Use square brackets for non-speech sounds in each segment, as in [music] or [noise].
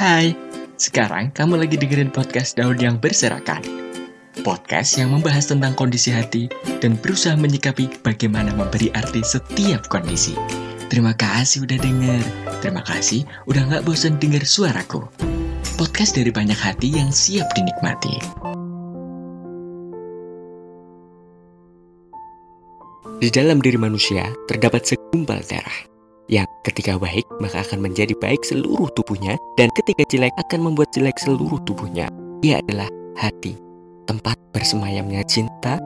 Hai, sekarang kamu lagi dengerin podcast Daun yang Berserakan. Podcast yang membahas tentang kondisi hati dan berusaha menyikapi bagaimana memberi arti setiap kondisi. Terima kasih udah denger. Terima kasih udah gak bosan denger suaraku. Podcast dari banyak hati yang siap dinikmati. Di dalam diri manusia terdapat segumpal darah yang ketika baik maka akan menjadi baik seluruh tubuhnya dan ketika jelek akan membuat jelek seluruh tubuhnya. Ia adalah hati, tempat bersemayamnya cinta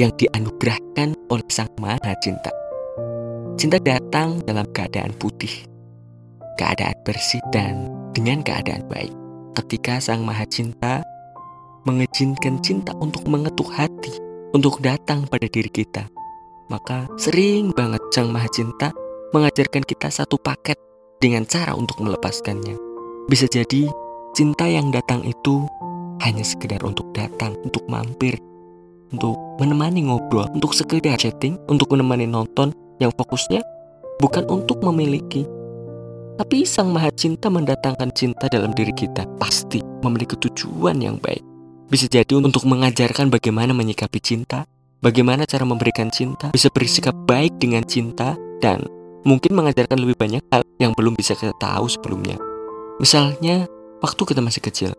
yang dianugerahkan oleh Sang Maha Cinta. Cinta datang dalam keadaan putih, keadaan bersih dan dengan keadaan baik. Ketika Sang Maha Cinta mengizinkan cinta untuk mengetuk hati, untuk datang pada diri kita, maka sering banget Sang Maha Cinta mengajarkan kita satu paket dengan cara untuk melepaskannya. Bisa jadi cinta yang datang itu hanya sekedar untuk datang, untuk mampir, untuk menemani ngobrol, untuk sekedar chatting, untuk menemani nonton yang fokusnya bukan untuk memiliki. Tapi Sang Maha Cinta mendatangkan cinta dalam diri kita pasti memiliki tujuan yang baik. Bisa jadi untuk mengajarkan bagaimana menyikapi cinta, bagaimana cara memberikan cinta, bisa bersikap baik dengan cinta, dan mungkin mengajarkan lebih banyak hal yang belum bisa kita tahu sebelumnya. Misalnya, waktu kita masih kecil,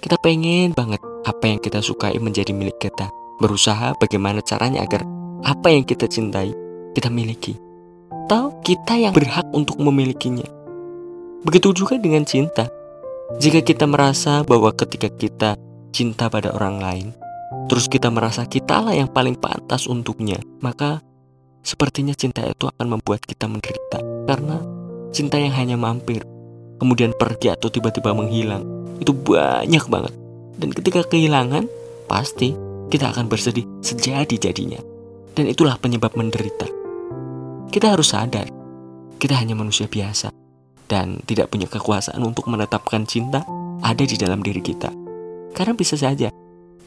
kita pengen banget apa yang kita sukai menjadi milik kita. Berusaha bagaimana caranya agar apa yang kita cintai, kita miliki. Atau kita yang berhak untuk memilikinya. Begitu juga dengan cinta. Jika kita merasa bahwa ketika kita cinta pada orang lain, terus kita merasa kitalah yang paling pantas untuknya, maka Sepertinya cinta itu akan membuat kita menderita karena cinta yang hanya mampir, kemudian pergi atau tiba-tiba menghilang, itu banyak banget. Dan ketika kehilangan, pasti kita akan bersedih sejadi-jadinya. Dan itulah penyebab menderita. Kita harus sadar, kita hanya manusia biasa dan tidak punya kekuasaan untuk menetapkan cinta ada di dalam diri kita. Karena bisa saja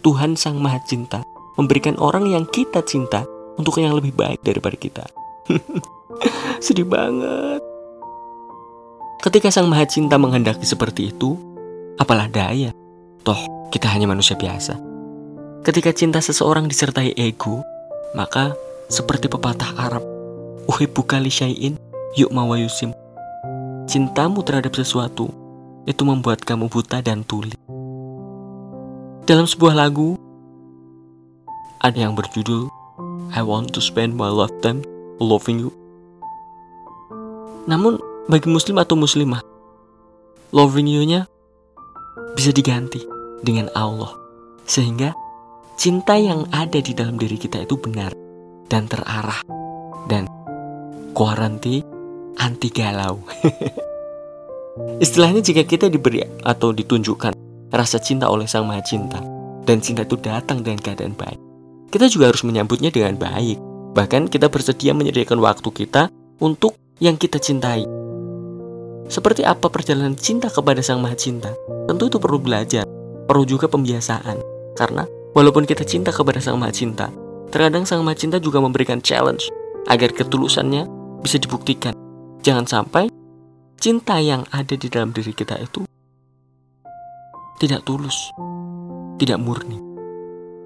Tuhan Sang Maha Cinta memberikan orang yang kita cinta untuk yang lebih baik daripada kita. [laughs] Sedih banget. Ketika Sang Maha Cinta menghendaki seperti itu, apalah daya. Toh, kita hanya manusia biasa. Ketika cinta seseorang disertai ego, maka seperti pepatah Arab, Uhibbuka li syai'in yuk mawayusim. Cintamu terhadap sesuatu itu membuat kamu buta dan tuli. Dalam sebuah lagu, ada yang berjudul I want to spend my lifetime loving you. Namun bagi muslim atau muslimah, loving you-nya bisa diganti dengan Allah. Sehingga cinta yang ada di dalam diri kita itu benar dan terarah dan kuaranti anti galau. [laughs] Istilahnya jika kita diberi atau ditunjukkan rasa cinta oleh Sang Maha Cinta dan cinta itu datang dengan keadaan baik, kita juga harus menyambutnya dengan baik. Bahkan kita bersedia menyediakan waktu kita untuk yang kita cintai. Seperti apa perjalanan cinta kepada Sang Maha Cinta? Tentu itu perlu belajar, perlu juga pembiasaan. Karena walaupun kita cinta kepada Sang Maha Cinta, terkadang Sang Maha Cinta juga memberikan challenge agar ketulusannya bisa dibuktikan. Jangan sampai cinta yang ada di dalam diri kita itu tidak tulus, tidak murni.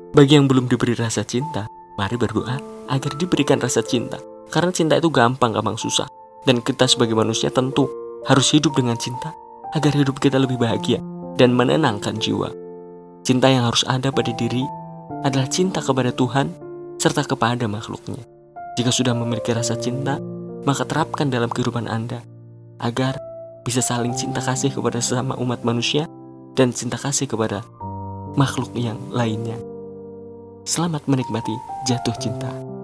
Bagi yang belum diberi rasa cinta, mari berdoa agar diberikan rasa cinta. Karena cinta itu gampang, gampang susah. Dan kita sebagai manusia tentu harus hidup dengan cinta agar hidup kita lebih bahagia dan menenangkan jiwa. Cinta yang harus ada pada diri adalah cinta kepada Tuhan serta kepada makhluknya. Jika sudah memiliki rasa cinta, maka terapkan dalam kehidupan Anda agar bisa saling cinta kasih kepada sesama umat manusia dan cinta kasih kepada makhluk yang lainnya. Selamat menikmati jatuh cinta.